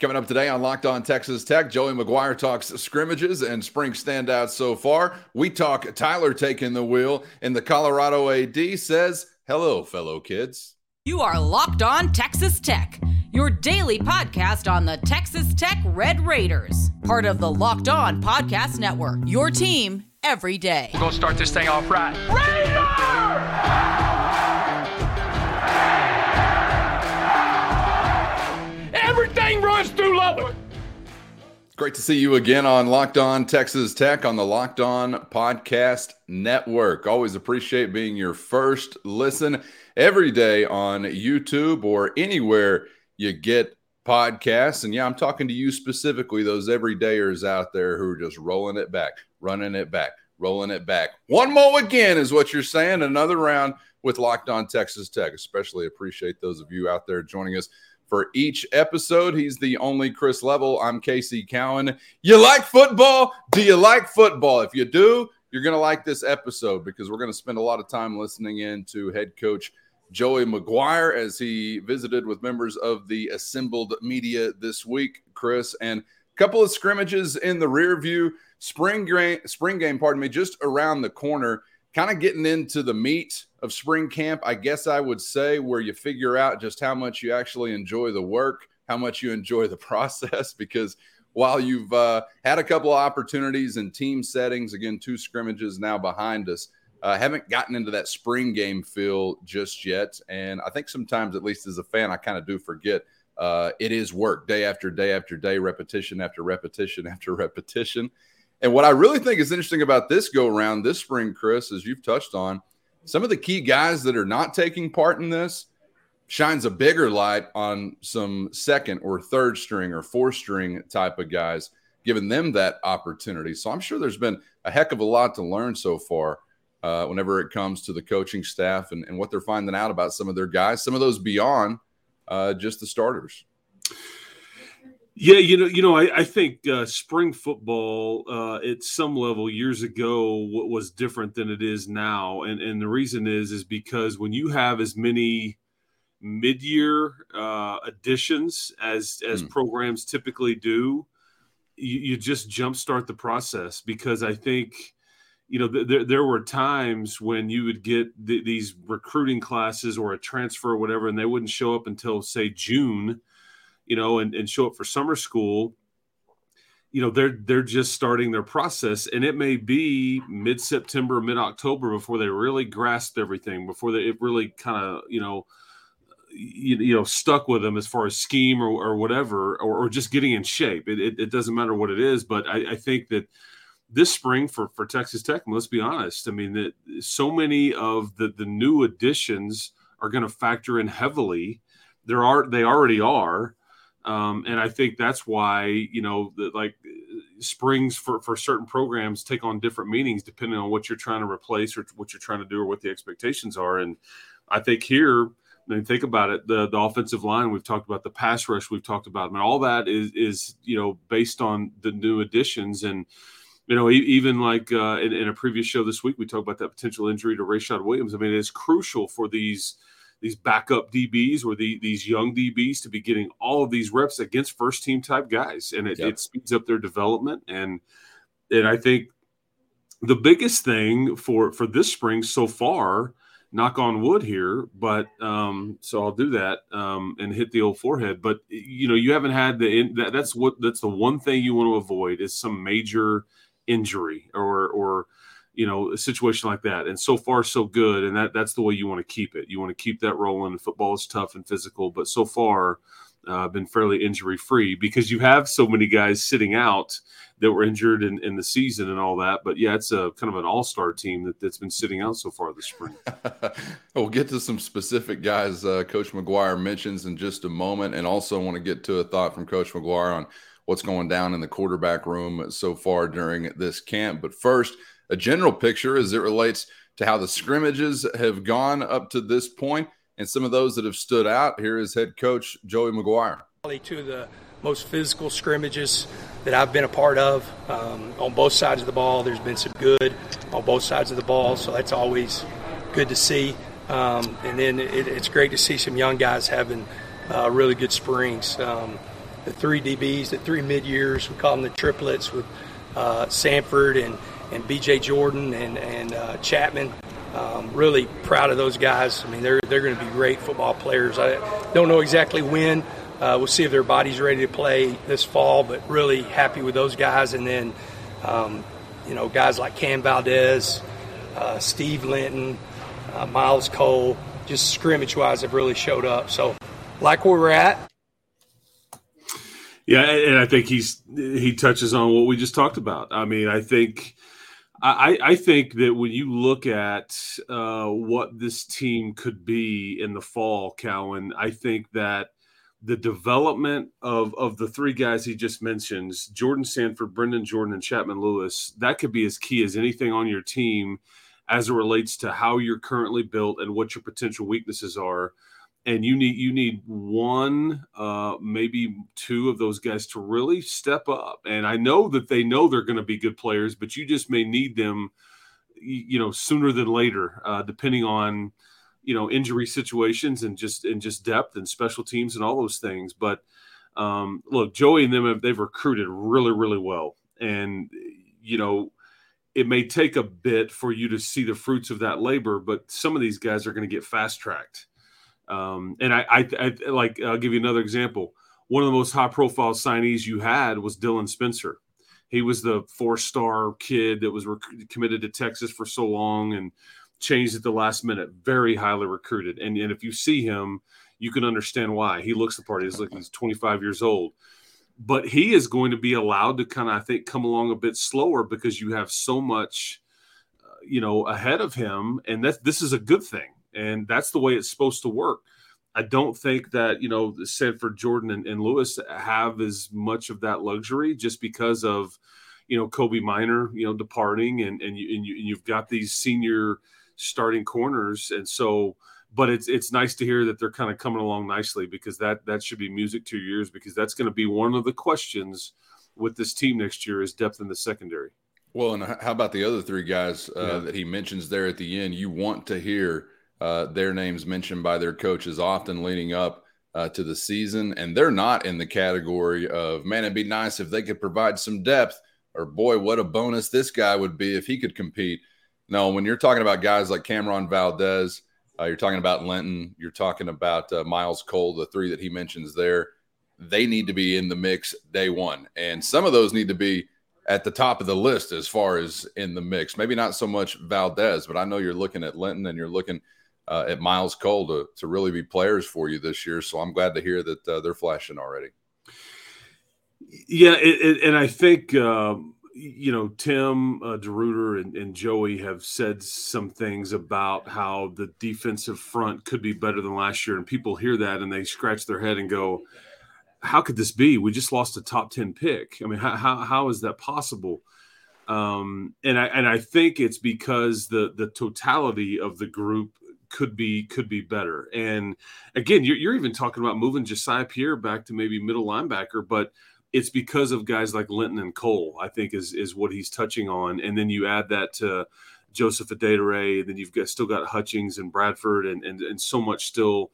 Coming up today on Locked On Texas Tech, Joey McGuire talks scrimmages and spring standouts so far. We talk Tyler taking the wheel, and the Colorado AD says, Hello, fellow kids. You are Locked On Texas Tech, your daily podcast on the Texas Tech Red Raiders, part of the Locked On Podcast Network. Your team every day. We're going to start this thing off right. Raider! Great to see you again on Locked On Texas Tech on the Locked On Podcast Network. Always appreciate being your first listen every day on YouTube or anywhere you get podcasts. And yeah, I'm talking to you specifically, those everydayers out there who are just rolling it back, running it back, rolling it back. One more again is what you're saying. Another round with Locked On Texas Tech. Especially appreciate those of you out there joining us for each episode. He's the only Chris Level. I'm Casey Cowan. You like football? Do you like football? If you do, you're going to like this episode because we're going to spend a lot of time listening in to head coach Joey McGuire as he visited with members of the assembled media this week, Chris, and a couple of scrimmages in the rear view. Spring game, spring game, pardon me, just around the corner kind of getting into the meat of spring camp, I guess I would say, where you figure out just how much you actually enjoy the work, how much you enjoy the process. Because while you've uh, had a couple of opportunities in team settings, again, two scrimmages now behind us, uh, haven't gotten into that spring game feel just yet. And I think sometimes, at least as a fan, I kind of do forget uh, it is work day after day after day, repetition after repetition after repetition. And what I really think is interesting about this go around this spring, Chris, as you've touched on, some of the key guys that are not taking part in this shines a bigger light on some second or third string or fourth string type of guys, giving them that opportunity. So I'm sure there's been a heck of a lot to learn so far uh, whenever it comes to the coaching staff and, and, what they're finding out about some of their guys, some of those beyond uh, just the starters. Yeah, you know, you know, I, I think uh, spring football uh, at some level years ago was different than it is now, and and the reason is is because when you have as many mid-year uh, additions as as mm. programs typically do, you, you just jumpstart the process. Because I think you know, th- there, there were times when you would get th- these recruiting classes or a transfer or whatever, and they wouldn't show up until, say, June you know, and, and show up for summer school, you know, they're they're just starting their process, and it may be mid September, mid October before they really grasped everything, before they it really kind of you know. You, you, know stuck with them as far as scheme or, or whatever or, or just getting in shape it, it, it, doesn't matter what it is but I, I think that this spring for for Texas Tech, let's be honest. I mean that so many of the the new additions are going to factor in heavily. There are they already are, um, and I think that's why you know the, like springs for for certain programs take on different meanings depending on what you're trying to replace or what you're trying to do or what the expectations are. And I think here, I mean, think about it: the the offensive line we've talked about, the pass rush we've talked about, I mean, all that is is you know based on the new additions and you know, even like uh, in, in, a previous show this week, we talked about that potential injury to Rayshad Williams. I mean, it's crucial for these these backup DBs or the, these young DBs to be getting all of these reps against first team type guys, and it, yep. it speeds up their development. And and I think the biggest thing for for this spring so far, knock on wood here, but um, so I'll do that um, and hit the old forehead. But you know, you haven't had the that, that's what that's the one thing you want to avoid is some major injury or or you know a situation like that. And so far so good. And that that's the way you want to keep it. You want to keep that rolling. Football is tough and physical but so far uh, been fairly injury free because you have so many guys sitting out that were injured in, in the season and all that. But yeah it's a kind of an all-star team that, that's been sitting out so far this spring. We'll get to some specific guys uh, coach mcguire mentions in just a moment. And also want to get to a thought from coach mcguire on what's going down in the quarterback room so far during this camp. But first a general picture as it relates to how the scrimmages have gone up to this point and some of those that have stood out. Here is head coach Joey McGuire. Two of the most physical scrimmages that I've been a part of um, on both sides of the ball. There's been some good on both sides of the ball, so that's always good to see. Um, and then it, it's great to see some young guys having uh, really good springs. Um, the three DBs, the three mid years. We call them the triplets with uh, Sanford and, and B.J. Jordan and, and uh, Chapman. Um, really proud of those guys. I mean, they're, they're going to be great football players. I don't know exactly when. Uh, we'll see if their body's ready to play this fall, but really happy with those guys. And then, um, you know, guys like Cam Valdez, uh, Steve Linton, uh, Myles Cole, just scrimmage wise, have really showed up. So, like where we're at. Yeah, and I think he's he touches on what we just talked about. I mean, I think I, I think that when you look at uh, what this team could be in the fall, Cowan, I think that the development of of the three guys he just mentions, Jordan Sanford, Brendan Jordan, and Chapman Lewis, that could be as key as anything on your team as it relates to how you're currently built and what your potential weaknesses are. And you need you need one, uh, maybe two of those guys to really step up. And I know that they know they're going to be good players, but you just may need them, you know, sooner than later, uh, depending on you know injury situations and just and just depth and special teams and all those things. But um, look, Joey and them have they've recruited really really well, and you know it may take a bit for you to see the fruits of that labor, but some of these guys are going to get fast tracked. Um, and I, I, I, like, I'll give you another example. One of the most high profile signees you had was Dylan Spencer. He was the four star kid that was rec- committed to Texas for so long and changed at the last minute. Very highly recruited. And, and if you see him, you can understand why. He looks the part. He's like he's 25 years old but he is going to be allowed to kind of, I think, come along a bit slower because you have so much, uh, you know, ahead of him, and that this is a good thing, and that's the way it's supposed to work. I don't think that you know Sanford, Jordan, and, and Lewis have as much of that luxury just because of you know Kobee Minor, you know, departing, and and you and, you, and you've got these senior starting corners, and so but it's it's nice to hear that they're kind of coming along nicely because that that should be music to your ears because that's going to be one of the questions with this team next year is depth in the secondary. Well, and how about the other three guys uh, yeah. that he mentions there at the end? You want to hear uh, their names mentioned by their coaches often leading up uh, to the season, and they're not in the category of man. It'd be nice if they could provide some depth, or boy, what a bonus this guy would be if he could compete. No, when you're talking about guys like Cameron Valdez uh, you're talking about Linton. You're talking about uh, Myles Cole, the three that he mentions there. They need to be in the mix day one. And some of those need to be at the top of the list as far as in the mix. Maybe not so much Valdez, but I know you're looking at Linton and you're looking uh, at Myles Cole to, to really be players for you this year. So I'm glad to hear that uh, they're flashing already. Yeah. It, it, and I think. Um, you know, Tim uh, DeRuyter and, and, Joey have said some things about how the defensive front could be better than last year, and people hear that and they scratch their head and go, "How could this be? We just lost a top ten pick. I mean, how how, how is that possible?" Um, and I and I think it's because the the totality of the group could be could be better. And again, you're, you're even talking about moving Josiah Pierre back to maybe middle linebacker, but it's because of guys like Linton and Cole, I think is is what he's touching on. And then you add that to Joseph Adedire, then you've got still got Hutchings and Bradford and and, and so much still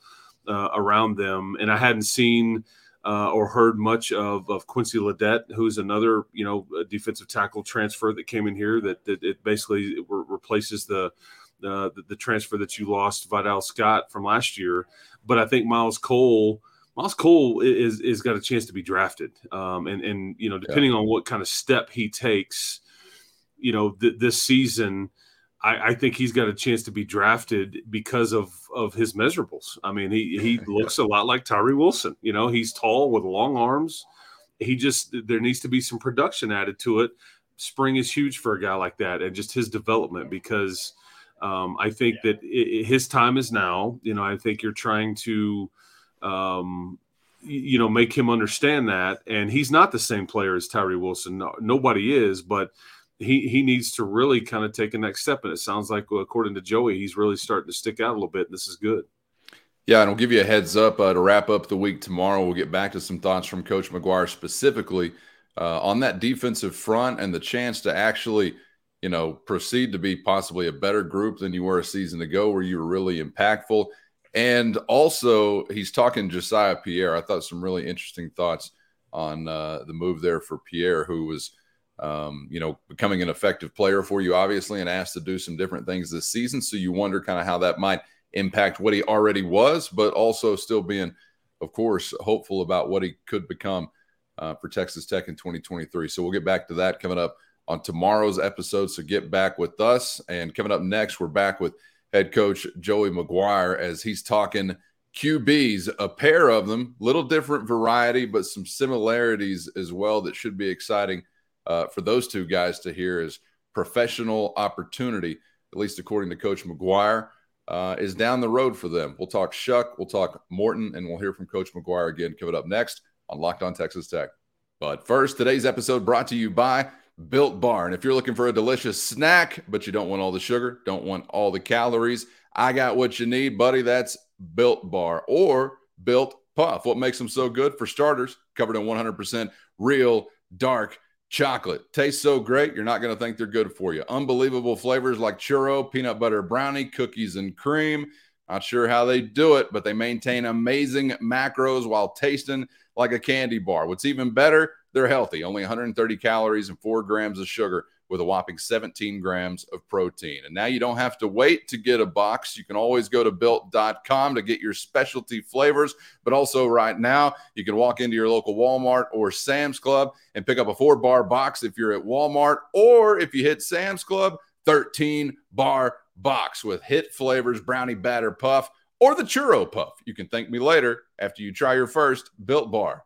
uh, around them. And I hadn't seen uh, or heard much of of Quincy Ledet, who's another you know defensive tackle transfer that came in here that that it basically re- replaces the, the the transfer that you lost Vidal Scott from last year. But I think Myles Cole Myles Cole is is got a chance to be drafted, um, and and you know depending yeah. on what kind of step he takes, you know th- this season, I, I, think he's got a chance to be drafted because of of his measurables. I mean, he he looks a lot like Tyree Wilson. You know, he's tall with long arms. He just there needs to be some production added to it. Spring is huge for a guy like that, and just his development because um, I think that it, his time is now. You know, I think you're trying to um, you know, make him understand that. And he's not the same player as Tyree Wilson. No, nobody is, but he he needs to really kind of take a next step. And it sounds like, well, according to Joey, he's really starting to stick out a little bit. And this is good. Yeah, and I'll give you a heads up uh, to wrap up the week tomorrow. We'll get back to some thoughts from Coach McGuire specifically uh, on that defensive front and the chance to actually, you know, proceed to be possibly a better group than you were a season ago, where you were really impactful. And also, he's talking Josiah Pierre. I thought some really interesting thoughts on uh, the move there for Pierre, who was, um, you know, becoming an effective player for you, obviously, and asked to do some different things this season. So you wonder kind of how that might impact what he already was, but also still being, of course, hopeful about what he could become uh, for Texas Tech in 2023. So we'll get back to that coming up on tomorrow's episode. So get back with us. And coming up next, we're back with head coach Joey McGuire as he's talking QBs, a pair of them, little different variety, but some similarities as well that should be exciting uh, for those two guys to hear is professional opportunity, at least according to Coach McGuire, uh, is down the road for them. We'll talk Shough, we'll talk Morton, and we'll hear from Coach McGuire again coming up next on Locked On Texas Tech. But first, today's episode brought to you by Built Bar. And if you're looking for a delicious snack, but you don't want all the sugar, don't want all the calories, I got what you need, buddy. That's Built Bar or Built Puff. What makes them so good? For starters, covered in 100% real dark chocolate. Tastes so great, you're not going to think they're good for you. Unbelievable flavors like churro, peanut butter brownie, cookies, and cream. Not sure how they do it, but they maintain amazing macros while tasting like a candy bar. What's even better, they're healthy, only 130 calories and four grams of sugar with a whopping 17 grams of protein. And now you don't have to wait to get a box. You can always go to built.com to get your specialty flavors. But also, right now, you can walk into your local Walmart or Sam's Club and pick up a four bar box if you're at Walmart, or if you hit Sam's Club, 13 bar box with hit flavors, brownie batter puff, or the churro puff. You can thank me later after you try your first built bar.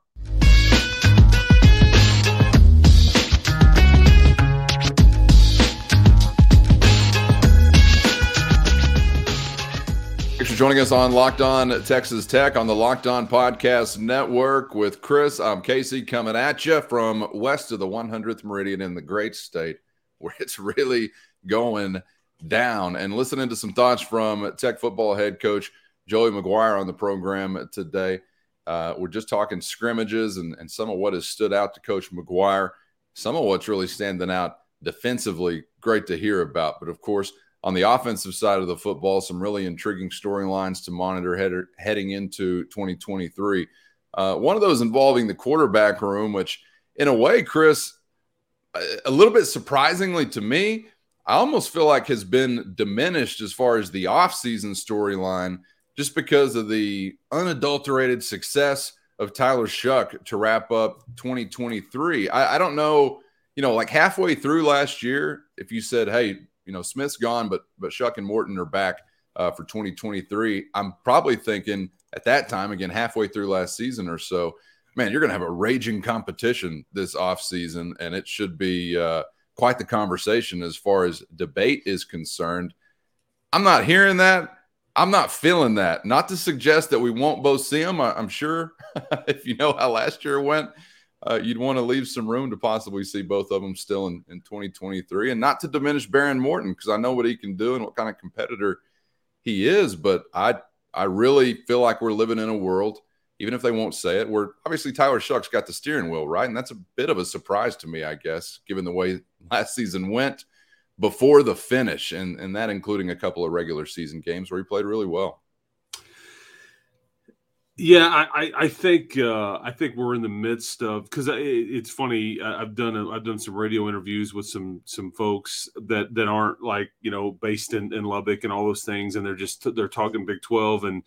Joining us on Locked On Texas Tech on the Locked On Podcast Network with Chris. I'm Casey coming at you from west of the 100th Meridian in the great state where it's really going down. And listening to some thoughts from Tech football head coach Joey McGuire on the program today. Uh, we're just talking scrimmages and, and some of what has stood out to Coach McGuire, some of what's really standing out defensively. Great to hear about. But of course, on the offensive side of the football, some really intriguing storylines to monitor head, heading into 2023. Uh, one of those involving the quarterback room, which, in a way, Chris, a little bit surprisingly to me, I almost feel like has been diminished as far as the offseason storyline just because of the unadulterated success of Tyler Shough to wrap up 2023. I, I don't know, you know, like halfway through last year, if you said, hey, you know, Smith's gone, but but Shough and Morton are back uh, for 2023. I'm probably thinking at that time, again, halfway through last season or so, man, you're going to have a raging competition this offseason, and it should be uh, quite the conversation as far as debate is concerned. I'm not hearing that. I'm not feeling that. Not to suggest that we won't both see them. I, am sure if you know how last year went, uh, you'd want to leave some room to possibly see both of them still in, in 2023 and not to diminish Behren Morton because I know what he can do and what kind of competitor he is. But I, I really feel like we're living in a world, even if they won't say it, where obviously Tyler Shough's got the steering wheel, right? And that's a bit of a surprise to me, I guess, given the way last season went before the finish, and, and that including a couple of regular season games where he played really well. Yeah, I, I think uh, I think we're in the midst of because it's funny. I've done a, I've done some radio interviews with some some folks that that aren't like you know based in, in Lubbock and all those things, and they're just they're talking Big Twelve, and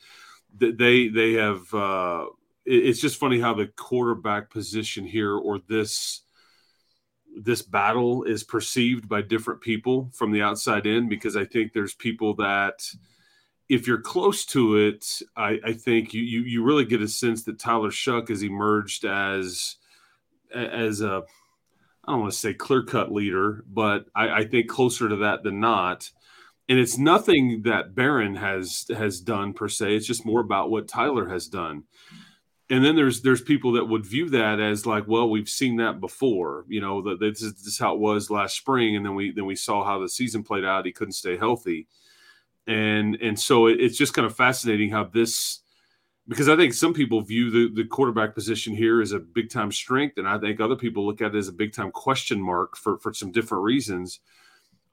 they they have. Uh, it's just funny how the quarterback position here or this this battle is perceived by different people from the outside in because I think there's people that if you're close to it, I, I think you, you, you really get a sense that Tyler Shough has emerged as as a I don't want to say clear cut leader, but I, I, think closer to that than not. And it's nothing that Behren has has done per se. It's just more about what Tyler has done. And then there's there's people that would view that as like, well, we've seen that before. You know, that this is, this is how it was last spring, and then we then we saw how the season played out. He couldn't stay healthy and and so it, it's just kind of fascinating how this because I think some people view the, the quarterback position here as a big time strength, and I think other people look at it as a big time question mark for for some different reasons.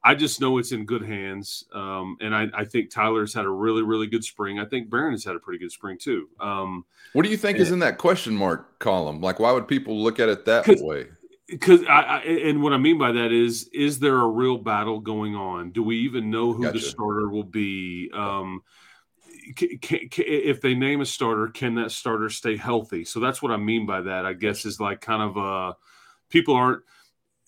I just know it's in good hands, um, and I, I, think Tyler's had a really, really good spring. I think Behren has had a pretty good spring too. Um, what do you think and, is in that question mark column? Like, why would people look at it that way? Because I, I, and what I mean by that is, is there a real battle going on? Do we even know who gotcha. the starter will be? Um, can, can, can, if they name a starter, can that starter stay healthy? So that's what I mean by that. I guess is like kind of uh, people aren't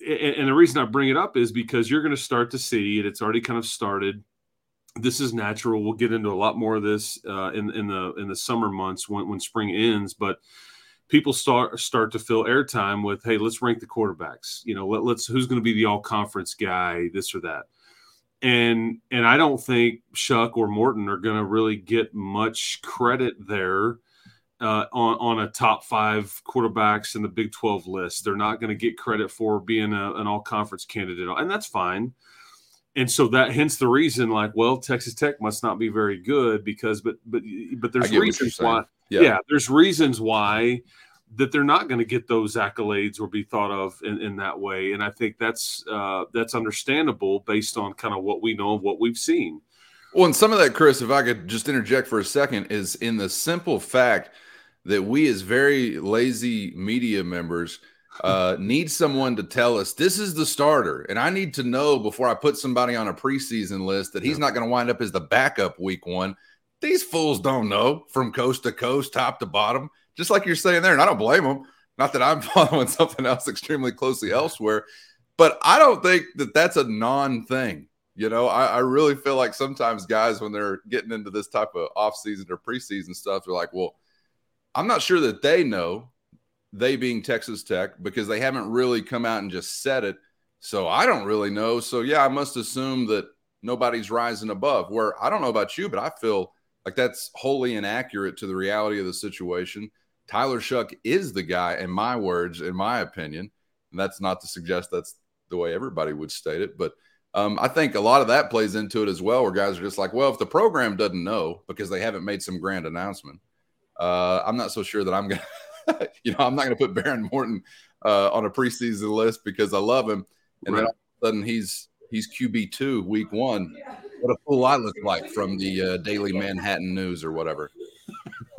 and, the reason I bring it up is because you're going to start to see it. It's already kind of started. This is natural. We'll get into a lot more of this uh, in in the in the summer months when when spring ends, but people start start to fill airtime with, hey, let's rank the quarterbacks. You know, let, let's who's going to be the all conference guy, this or that. And and I don't think Shough or Morton are going to really get much credit there uh, on, on a top five quarterbacks in the Big 12 list. They're not going to get credit for being a, an all conference candidate, and that's fine. And so that hence the reason, like, well, Texas Tech must not be very good because, but, but, but there's reasons why. Yeah. yeah, there's reasons why that they're not going to get those accolades or be thought of in, in that way. And I think that's uh, that's understandable based on kind of what we know of what we've seen. Well, and some of that, Chris, if I could just interject for a second, is in the simple fact that we as very lazy media members uh, need someone to tell us this is the starter, and I need to know before I put somebody on a preseason list that he's not going to wind up as the backup week one. These fools don't know from coast to coast, top to bottom, just like you're saying there, and I don't blame them. Not that I'm following something else extremely closely elsewhere, but I don't think that that's a non thing. You know, I, I, really feel like sometimes guys, when they're getting into this type of offseason or preseason stuff, they're like, well, I'm not sure that they know, they being Texas Tech, because they haven't really come out and just said it. So I don't really know. So yeah, I must assume that nobody's rising above. Where I don't know about you, but I feel like that's wholly inaccurate to the reality of the situation. Tyler Shough is the guy, in my words, in my opinion. And that's not to suggest that's the way everybody would state it, but um, I think a lot of that plays into it as well, where guys are just like, well, if the program doesn't know because they haven't made some grand announcement, uh, I'm not so sure that I'm to, you know, I'm not going to put Behren Morton uh, on a preseason list because I love him. And right. then all of a sudden he's, he's QB two week one. What a fool I look like from the uh, Daily Manhattan News or whatever.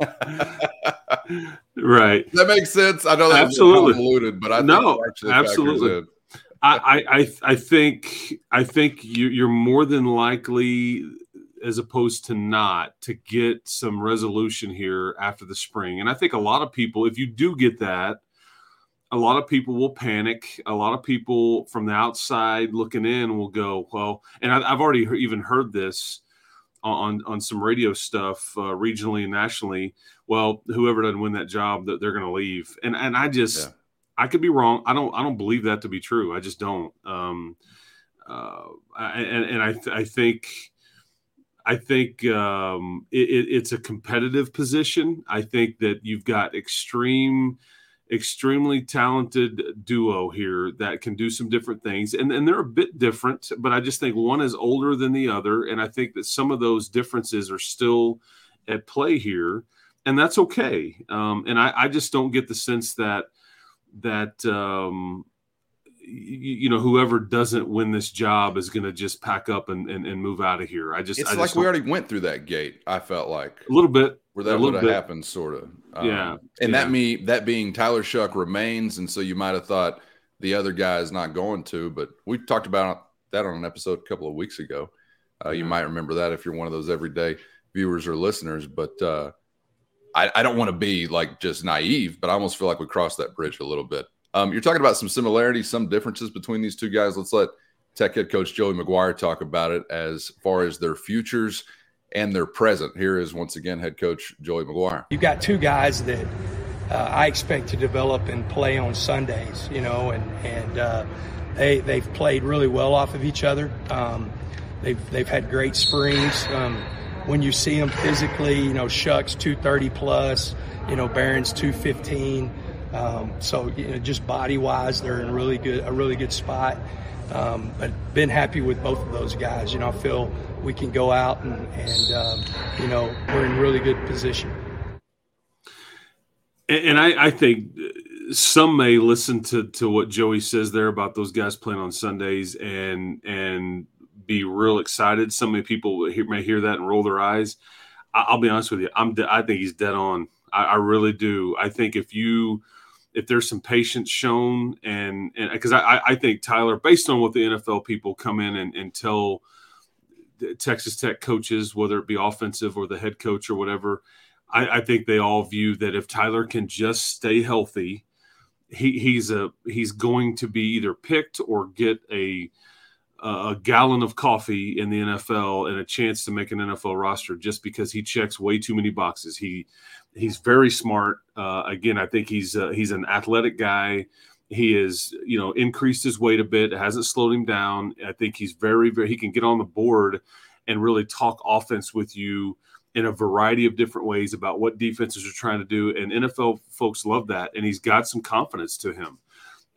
right. That makes sense. I know that absolutely convoluted, but I no, absolutely. I, I I think I think you, you're more than likely as opposed to not to get some resolution here after the spring. And I think a lot of people, if you do get that, a lot of people will panic. A lot of people from the outside looking in will go, well, and I, have already even heard this on on some radio stuff uh, regionally and nationally. Well, whoever doesn't win that job, that they're going to leave. And and I just, yeah. I could be wrong. I don't I don't believe that to be true. I just don't. Um, uh, and and I th- I think I think um, it, it's a competitive position. I think that you've got extreme, extremely talented duo here that can do some different things, and and they're a bit different. But I just think one is older than the other, and I think that some of those differences are still at play here, and that's okay. Um, and I, I just don't get the sense that that um, you know whoever doesn't win this job is going to just pack up and, and, and, move out of here. I just it's I like just we already went through that gate. I felt like a little bit where that would have happened, sort of. Um, yeah, and yeah. that me that being Tyler Shough remains, and so you might have thought the other guy is not going to, but we talked about that on an episode a couple of weeks ago. Uh, you might remember that if you're one of those everyday viewers or listeners, but. uh I, I don't want to be like just naive, but I almost feel like we crossed that bridge a little bit. Um, you're talking about some similarities, some differences between these two guys. Let's let Tech head coach Joey McGuire talk about it as far as their futures and their present. Here is once again head coach Joey McGuire. You've got two guys that uh, I expect to develop and play on Sundays, you know, and and uh, they they've played really well off of each other. Um, they've they've had great springs. Um, when you see them physically, you know, Shough's 230 plus, you know, Behren's 215. Um, so you know, just body wise, they're in really good a really good spot. Um, but been happy with both of those guys. You know, I feel we can go out and, and um, you know we're in really good position. And, and I, I, think some may listen to to what Joey says there about those guys playing on Sundays and and be real excited. Some people may hear that and roll their eyes. I'll be honest with you. I'm. I think he's dead on. I, I really do. I think if you if there's some patience shown and and because I, I think Tyler, based on what the NFL people come in and, and tell Texas Tech coaches, whether it be offensive or the head coach or whatever, I, I think they all view that if Tyler can just stay healthy, he, he's a he's going to be either picked or get a a gallon of coffee in the NFL and a chance to make an NFL roster just because he checks way too many boxes. He he's very smart. Uh, again, I think he's uh, he's an athletic guy. He is you know increased his weight a bit. It hasn't slowed him down. I think he's very very he can get on the board and really talk offense with you in a variety of different ways about what defenses are trying to do. And NFL folks love that. And he's got some confidence to him.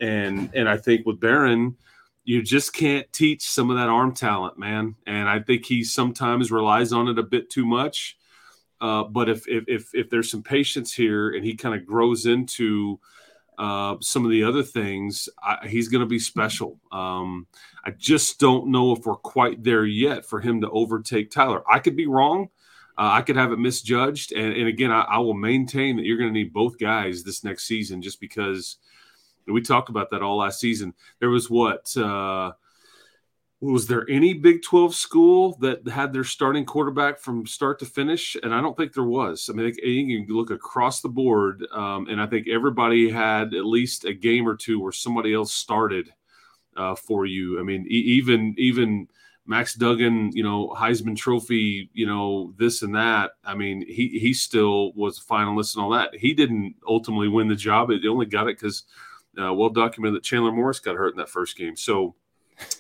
And and I think with Behren – you just can't teach some of that arm talent, man. And I think he sometimes relies on it a bit too much. Uh, but if, if, if if there's some patience here and he kind of grows into uh, some of the other things, I, he's going to be special. Um, I just don't know if we're quite there yet for him to overtake Tyler. I could be wrong. Uh, I could have it misjudged. And, and again, I, I will maintain that you're going to need both guys this next season just because – we talked about that all last season. There was what uh, was there any Big 12 school that had their starting quarterback from start to finish? And I don't think there was. I mean, you can look across the board, um, and I think everybody had at least a game or two where somebody else started uh, for you. I mean, e- even even Max Duggan, you know, Heisman Trophy, you know, this and that. I mean, he he still was a finalist and all that. He didn't ultimately win the job. It only got it because uh, well documented that Chandler Morris got hurt in that first game. So,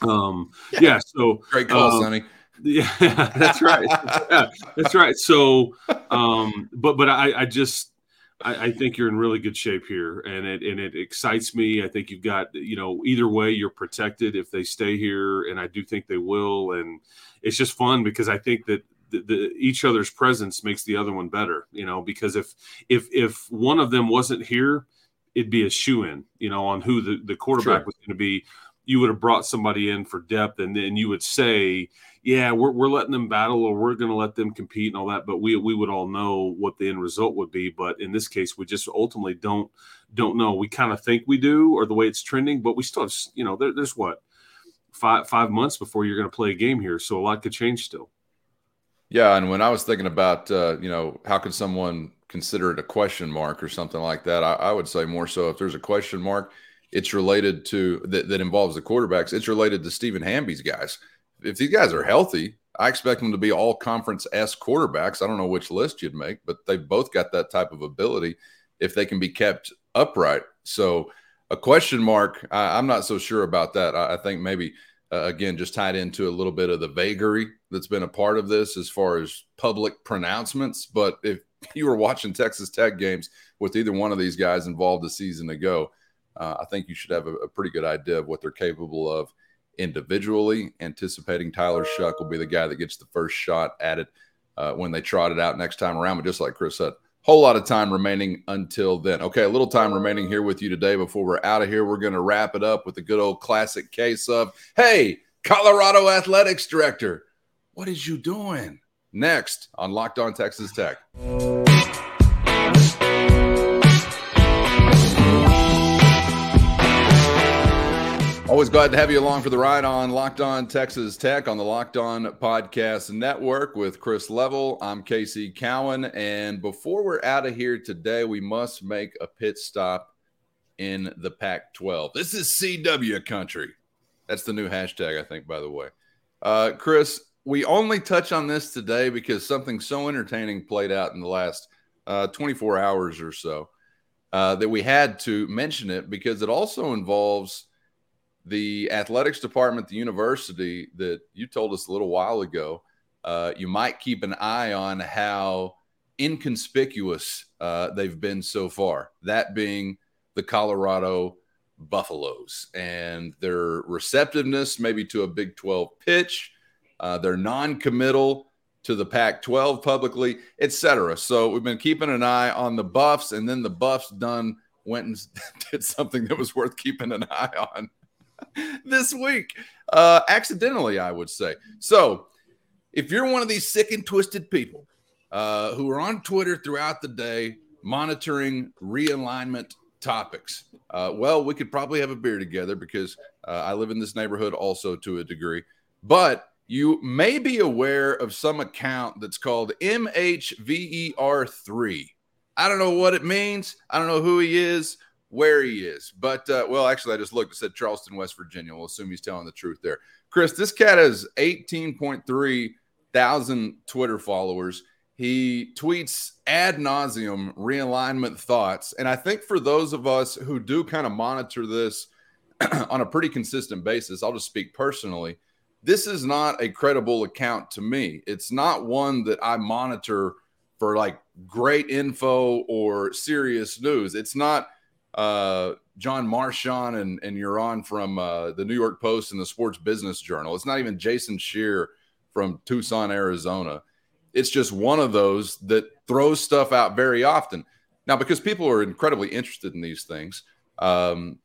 um, yeah, so great call, um, Sonny. Yeah, that's right. yeah, that's right. So, um, but but I, I just I, I, think you're in really good shape here, and it and it excites me. I think you've got you know either way you're protected if they stay here, and I do think they will. And it's just fun because I think that the, the, each other's presence makes the other one better. You know, because if if if one of them wasn't here, it'd be a shoe in, you know, on who the, the quarterback sure. was going to be. You would have brought somebody in for depth, and then you would say, "Yeah, we're, we're letting them battle, or we're going to let them compete and all that." But we we would all know what the end result would be. But in this case, we just ultimately don't don't know. We kind of think we do, or the way it's trending, but we still have, you know, there, there's what five five months before you're going to play a game here, so a lot could change still. Yeah, and when I was thinking about, uh, you know, how could someone consider it a question mark or something like that. I, I, would say more so if there's a question mark, it's related to that, that involves the quarterbacks. It's related to Stephen Hamby's guys. If these guys are healthy, I expect them to be all conference S quarterbacks. I don't know which list you'd make, but they both got that type of ability if they can be kept upright. So a question mark, I, am not so sure about that. I, I think maybe uh, again just tied into a little bit of the vagary that's been a part of this as far as public pronouncements. But if you were watching Texas Tech games with either one of these guys involved a season ago, uh, I think you should have a, a, pretty good idea of what they're capable of individually. Anticipating Tyler Shough will be the guy that gets the first shot at it uh, when they trot it out next time around. But just like Chris said, whole lot of time remaining until then. Okay, a little time remaining here with you today before we're out of here. We're going to wrap it up with a good old classic case of, hey, Colorado Athletics Director, what is you doing? Next on Locked On Texas Tech. Always glad to have you along for the ride on Locked On Texas Tech on the Locked On Podcast Network with Chris Level. I'm Casey Cowan. And before we're out of here today, we must make a pit stop in the Pac 12. This is CW country. That's the new hashtag, I think, by the way. Uh, Chris, we only touch on this today because something so entertaining played out in the last uh, 24 hours or so uh, that we had to mention it because it also involves the athletics department at the university that you told us a little while ago. Uh, you might keep an eye on how inconspicuous uh, they've been so far, that being the Colorado Buffaloes and their receptiveness maybe to a Big 12 pitch uh, they're non-committal to the Pac-12 publicly, etc. So we've been keeping an eye on the Buffs, and then the Buffs done went and did something that was worth keeping an eye on. this week. Uh, accidentally, I would say. So, if you're one of these sick and twisted people uh, who are on Twitter throughout the day monitoring realignment topics, uh, well, we could probably have a beer together because uh, I live in this neighborhood also to a degree. But you may be aware of some account that's called MHVER3. I don't know what it means. I don't know who he is, where he is. But, uh, well, actually, I just looked. It said Charleston, West Virginia. We'll assume he's telling the truth there. Chris, this cat has 18.3 thousand Twitter followers. He tweets ad nauseum realignment thoughts. And I think for those of us who do kind of monitor this on a pretty consistent basis, I'll just speak personally this is not a credible account to me. It's not one that I monitor for like great info or serious news. It's not uh, John Marchand and, and Ourand from uh, the New York Post and the Sports Business Journal. It's not even Jason Scheer from Tucson, Arizona. It's just one of those that throws stuff out very often. Now, because people are incredibly interested in these things, um,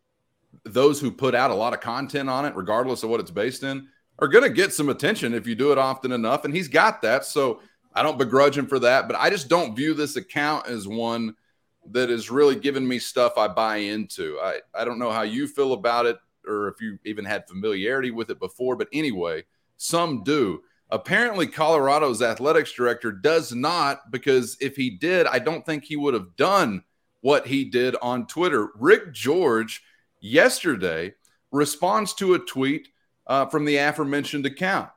those who put out a lot of content on it, regardless of what it's based in, are going to get some attention if you do it often enough. And he's got that. So I don't begrudge him for that. But I just don't view this account as one that is really giving me stuff I buy into. I, I don't know how you feel about it or if you even had familiarity with it before. But anyway, some do. Apparently, Colorado's athletics director does not, because if he did, I don't think he would have done what he did on Twitter. Rick George yesterday responds to a tweet uh, from the aforementioned account.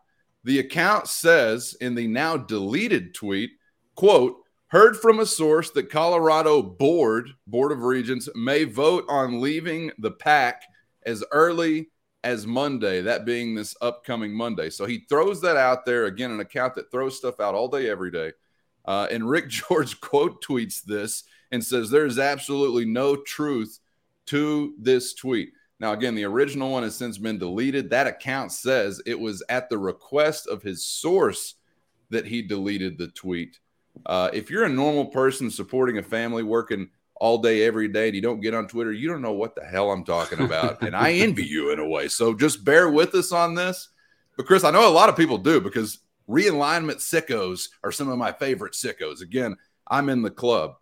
The account says in the now deleted tweet, quote, heard from a source that Colorado board, Board of Regents, may vote on leaving the pack as early as Monday, that being this upcoming Monday. So he throws that out there again, an account that throws stuff out all day, every day. Uh, and Rick George quote tweets this and says, There's absolutely no truth to this tweet. Now, again, the original one has since been deleted. That account says it was at the request of his source that he deleted the tweet. Uh, if you're a normal person supporting a family working all day, every day, and you don't get on Twitter, you don't know what the hell I'm talking about. and I envy you in a way. So just bear with us on this. But, Chris, I know a lot of people do because realignment sickos are some of my favorite sickos. Again, I'm in the club.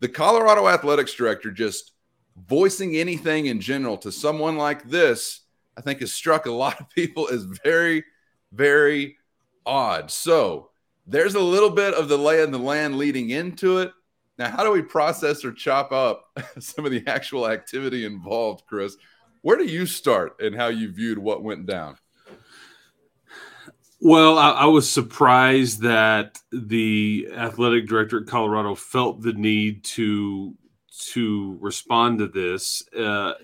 The Colorado Athletics Director just voicing anything in general to someone like this, I think has struck a lot of people as very, very odd. So there's a little bit of the lay of the land leading into it. Now, how do we process or chop up some of the actual activity involved, Chris? Where do you start and how you viewed what went down? Well, I, I, was surprised that the athletic director at Colorado felt the need to to respond to this, uh,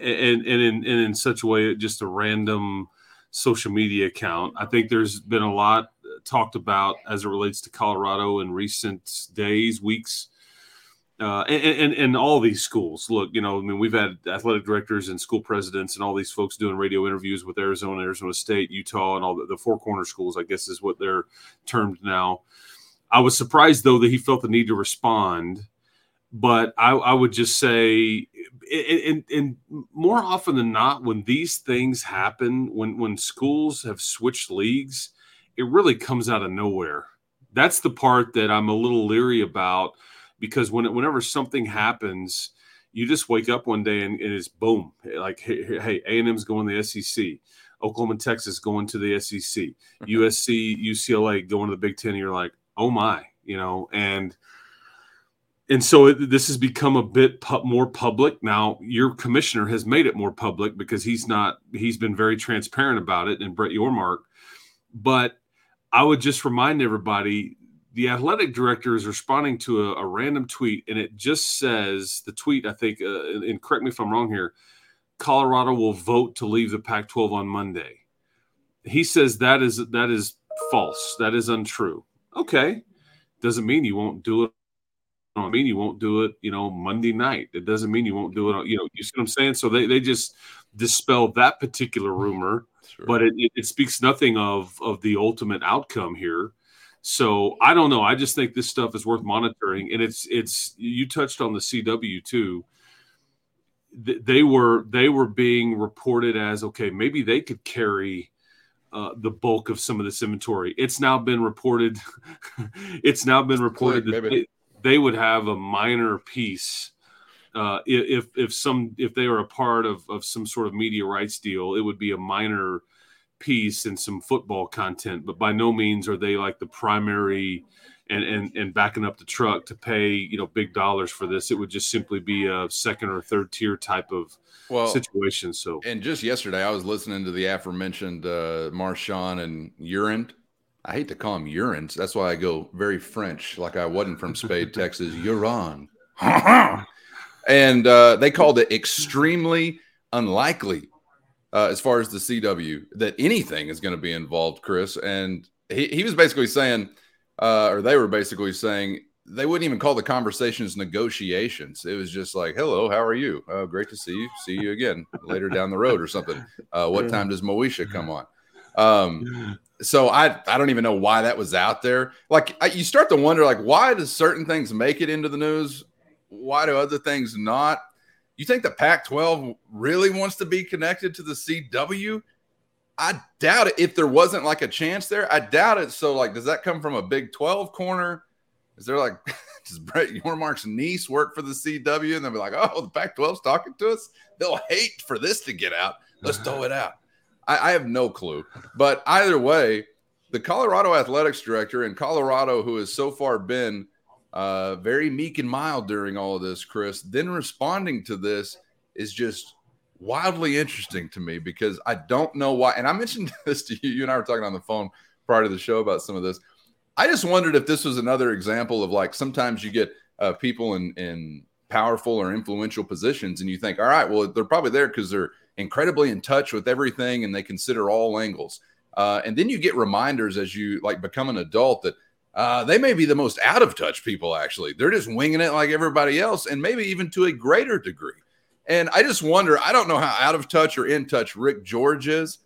and and in, and in such a way, just a random social media account. I think there's been a lot talked about as it relates to Colorado in recent days, weeks. Uh, and, and, and all these schools. Look, you know, I mean, we've had athletic directors and school presidents and all these folks doing radio interviews with Arizona, Arizona State, Utah, and all the, the four corner schools. I guess is what they're termed now. I was surprised though that he felt the need to respond but I, I, would just say, and, and, more often than not, when these things happen, when when schools have switched leagues, it really comes out of nowhere. That's the part that I'm a little leery about because when whenever something happens, you just wake up one day and, and it's boom, like hey, hey A and M's going to the SEC. Oklahoma Texas going to the SEC, mm-hmm. USC, UCLA going to the Big Ten. You're like, oh my, you know, and and so it, this has become a bit pu- more public. Now your commissioner has made it more public because he's not he's been very transparent about it and brett yormark. But i would just remind everybody the athletic director is responding to a, a random tweet and it just says the tweet i think uh, and correct me if i'm wrong here colorado will vote to leave the pac 12 on monday. He says that is that is false. That is untrue. Okay. Doesn't mean you won't do it don't mean you won't do it, you know, Monday night. It doesn't mean you won't do it, you know, you see what I'm saying? So they, they just dispel that particular rumor, sure. but it, it, speaks nothing of of the ultimate outcome here. So I don't know. I just think this stuff is worth monitoring. And it's it's you touched on the CW too. they were they were being reported as okay, maybe they could carry uh, the bulk of some of this inventory. It's now been reported. it's now been reported Click, that they, would have a minor piece uh, if if some if they are a part of of some sort of media rights deal. It would be a minor piece and some football content, but by no means are they like the primary and and and backing up the truck to pay you know big dollars for this. It would just simply be a second or third tier type of well, situation. So, and just yesterday, I was listening to the aforementioned uh, Marchand and Ourand. I hate to call him urines. That's why I go very French, like I wasn't from Spade, Texas. Uron. and uh, they called it extremely unlikely uh, as far as the CW that anything is going to be involved, Chris. And he, he was basically saying, uh, or they were basically saying, they wouldn't even call the conversations negotiations. It was just like, "Hello, how are you? Oh, great to see you. See you again later down the road or something. Uh, what time does Moesha come on?" Um, so I I don't even know why that was out there. Like I, you start to wonder, like, why does certain things make it into the news? Why do other things not? You think the Pac-12 really wants to be connected to the CW? I doubt it. If there wasn't like a chance there, I doubt it. So, like, does that come from a Big 12 corner? Is there like, does Brett Yormark's niece work for the CW? And they'll be like, oh, the Pac 12's talking to us. They'll hate for this to get out. Let's throw it out. I, I have no clue. But either way, the Colorado athletics director in Colorado, who has so far been uh, very meek and mild during all of this, Chris, then responding to this is just wildly interesting to me because I don't know why. And I mentioned this to you. You and I were talking on the phone prior to the show about some of this. I just wondered if this was another example of like sometimes you get uh, people in in powerful or influential positions, and you think, all right, well, they're probably there because they're incredibly in touch with everything and they consider all angles. Uh, and then you get reminders as you like become an adult that uh, they may be the most out of touch people. Actually, they're just winging it like everybody else, and maybe even to a greater degree. And I just wonder. I don't know how out of touch or in touch Rick George is,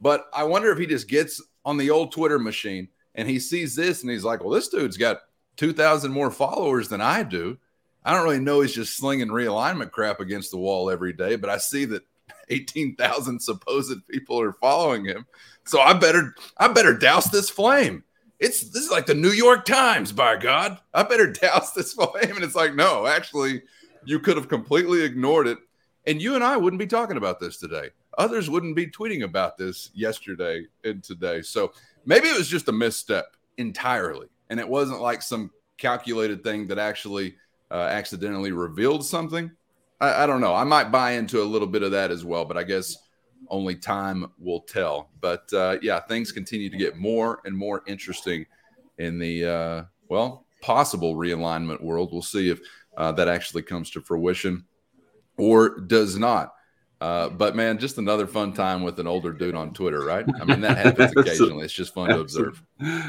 but I wonder if he just gets on the old Twitter machine and he sees this and he's like, well, this dude's got 2,000 more followers than I do. I don't really know he's just slinging realignment crap against the wall every day, but I see that 18,000 supposed people are following him. So I better I better douse this flame. It's this is like the New York Times, by God. I better douse this flame. And it's like, no, actually, you could have completely ignored it. And you and I wouldn't be talking about this today. Others wouldn't be tweeting about this yesterday and today. So Maybe it was just a misstep entirely, and it wasn't like some calculated thing that actually uh, accidentally revealed something. I, I don't know. I might buy into a little bit of that as well, but I guess only time will tell. But uh, yeah, things continue to get more and more interesting in the uh, well possible realignment world. We'll see if uh, that actually comes to fruition or does not. Uh, but man, just another fun time with an older dude on Twitter, right? I mean, that happens occasionally. It's just fun to observe.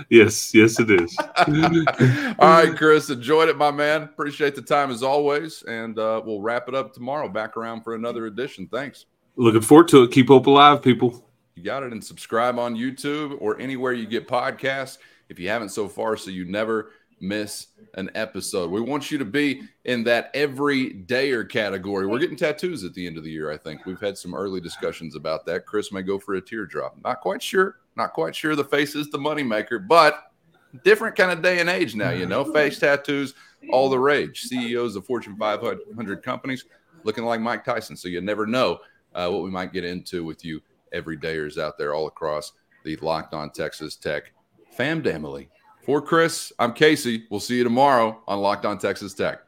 Yes, yes, it is. All right, Chris, enjoyed it, my man. Appreciate the time as always, and uh, we'll wrap it up tomorrow. Back around for another edition. Thanks. Looking forward to it. Keep hope alive, people. You got it, and subscribe on YouTube or anywhere you get podcasts if you haven't so far, so you never miss an episode. We want you to be in that every dayer category. We're getting tattoos at the end of the year, I think. We've had some early discussions about that. Chris may go for a teardrop. Not quite sure. Not quite sure the face is the moneymaker, but different kind of day and age now, you know. Face tattoos, all the rage. CEOs of Fortune 500 companies looking like Mike Tyson. So you never know uh, what we might get into with you every dayers out there all across the Locked On Texas Tech fam family. For Chris, I'm Casey. We'll see you tomorrow on Locked On Texas Tech.